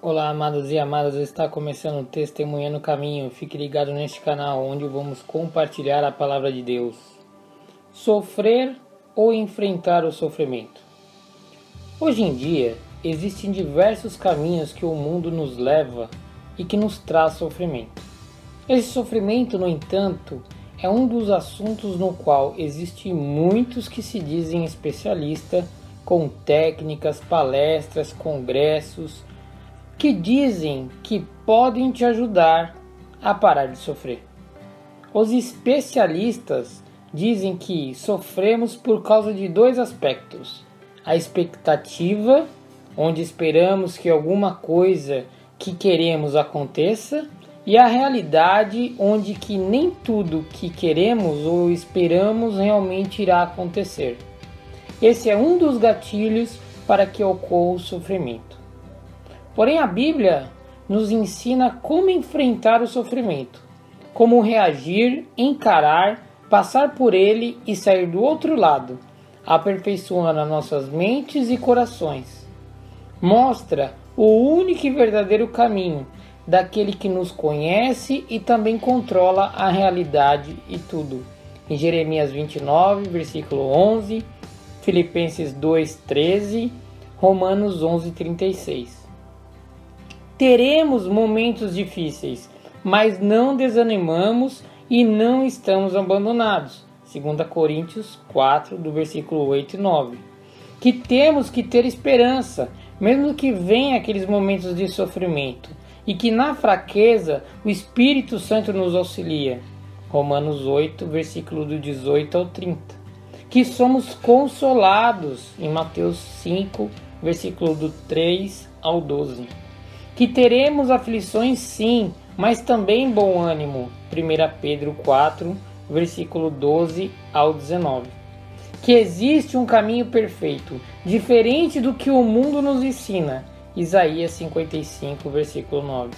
Olá, amados e amadas, está começando o Testemunhando o Caminho. Fique ligado neste canal onde vamos compartilhar a palavra de Deus. Sofrer ou enfrentar o sofrimento. Hoje em dia, existem diversos caminhos que o mundo nos leva e que nos traz sofrimento. Esse sofrimento, no entanto, é um dos assuntos no qual existem muitos que se dizem especialistas com técnicas, palestras, congressos que dizem que podem te ajudar a parar de sofrer. Os especialistas dizem que sofremos por causa de dois aspectos: a expectativa, onde esperamos que alguma coisa que queremos aconteça, e a realidade, onde que nem tudo que queremos ou esperamos realmente irá acontecer. Esse é um dos gatilhos para que ocorra o sofrimento. Porém, a Bíblia nos ensina como enfrentar o sofrimento, como reagir, encarar, passar por ele e sair do outro lado, aperfeiçoando as nossas mentes e corações. Mostra o único e verdadeiro caminho daquele que nos conhece e também controla a realidade e tudo. Em Jeremias 29, versículo 11, Filipenses 2, 13, Romanos 11, 36. Teremos momentos difíceis, mas não desanimamos e não estamos abandonados. 2 Coríntios 4, do versículo 8 e 9. Que temos que ter esperança, mesmo que venham aqueles momentos de sofrimento, e que na fraqueza o Espírito Santo nos auxilia. Romanos 8, versículo do 18 ao 30. Que somos consolados em Mateus 5, versículo do 3 ao 12 que teremos aflições sim, mas também bom ânimo. 1 Pedro 4, versículo 12 ao 19. Que existe um caminho perfeito, diferente do que o mundo nos ensina. Isaías 55, versículo 9.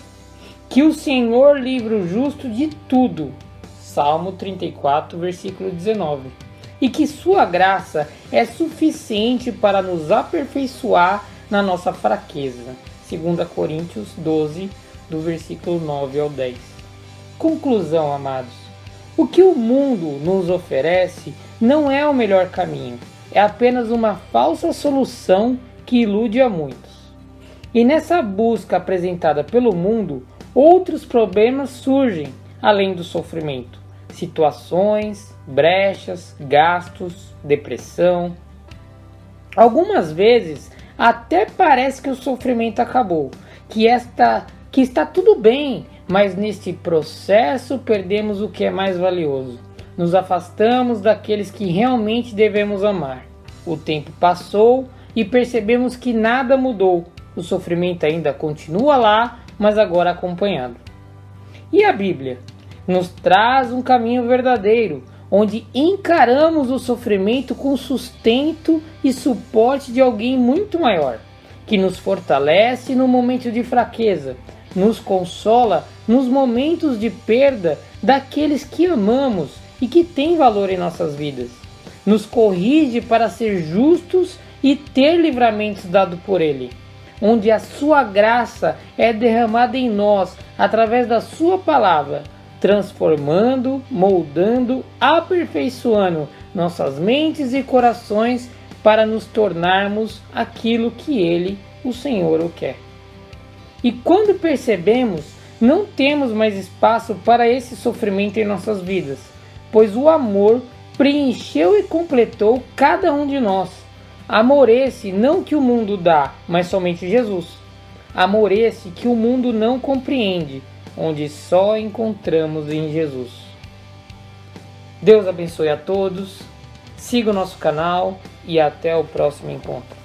Que o Senhor livre o justo de tudo. Salmo 34, versículo 19. E que sua graça é suficiente para nos aperfeiçoar na nossa fraqueza. 2 Coríntios 12, do versículo 9 ao 10. Conclusão, amados. O que o mundo nos oferece não é o melhor caminho, é apenas uma falsa solução que ilude a muitos. E nessa busca apresentada pelo mundo, outros problemas surgem além do sofrimento: situações, brechas, gastos, depressão. Algumas vezes até parece que o sofrimento acabou, que esta que está tudo bem, mas neste processo perdemos o que é mais valioso. Nos afastamos daqueles que realmente devemos amar. O tempo passou e percebemos que nada mudou. O sofrimento ainda continua lá, mas agora acompanhado. E a Bíblia nos traz um caminho verdadeiro, onde encaramos o sofrimento com sustento e suporte de alguém muito maior, que nos fortalece no momento de fraqueza, nos consola nos momentos de perda daqueles que amamos e que têm valor em nossas vidas, nos corrige para ser justos e ter livramentos dado por Ele, onde a Sua graça é derramada em nós através da Sua palavra transformando, moldando, aperfeiçoando nossas mentes e corações para nos tornarmos aquilo que Ele, o Senhor, o quer. E quando percebemos, não temos mais espaço para esse sofrimento em nossas vidas, pois o amor preencheu e completou cada um de nós. Amor esse não que o mundo dá, mas somente Jesus. Amor esse que o mundo não compreende, onde só encontramos em Jesus. Deus abençoe a todos, siga o nosso canal e até o próximo encontro.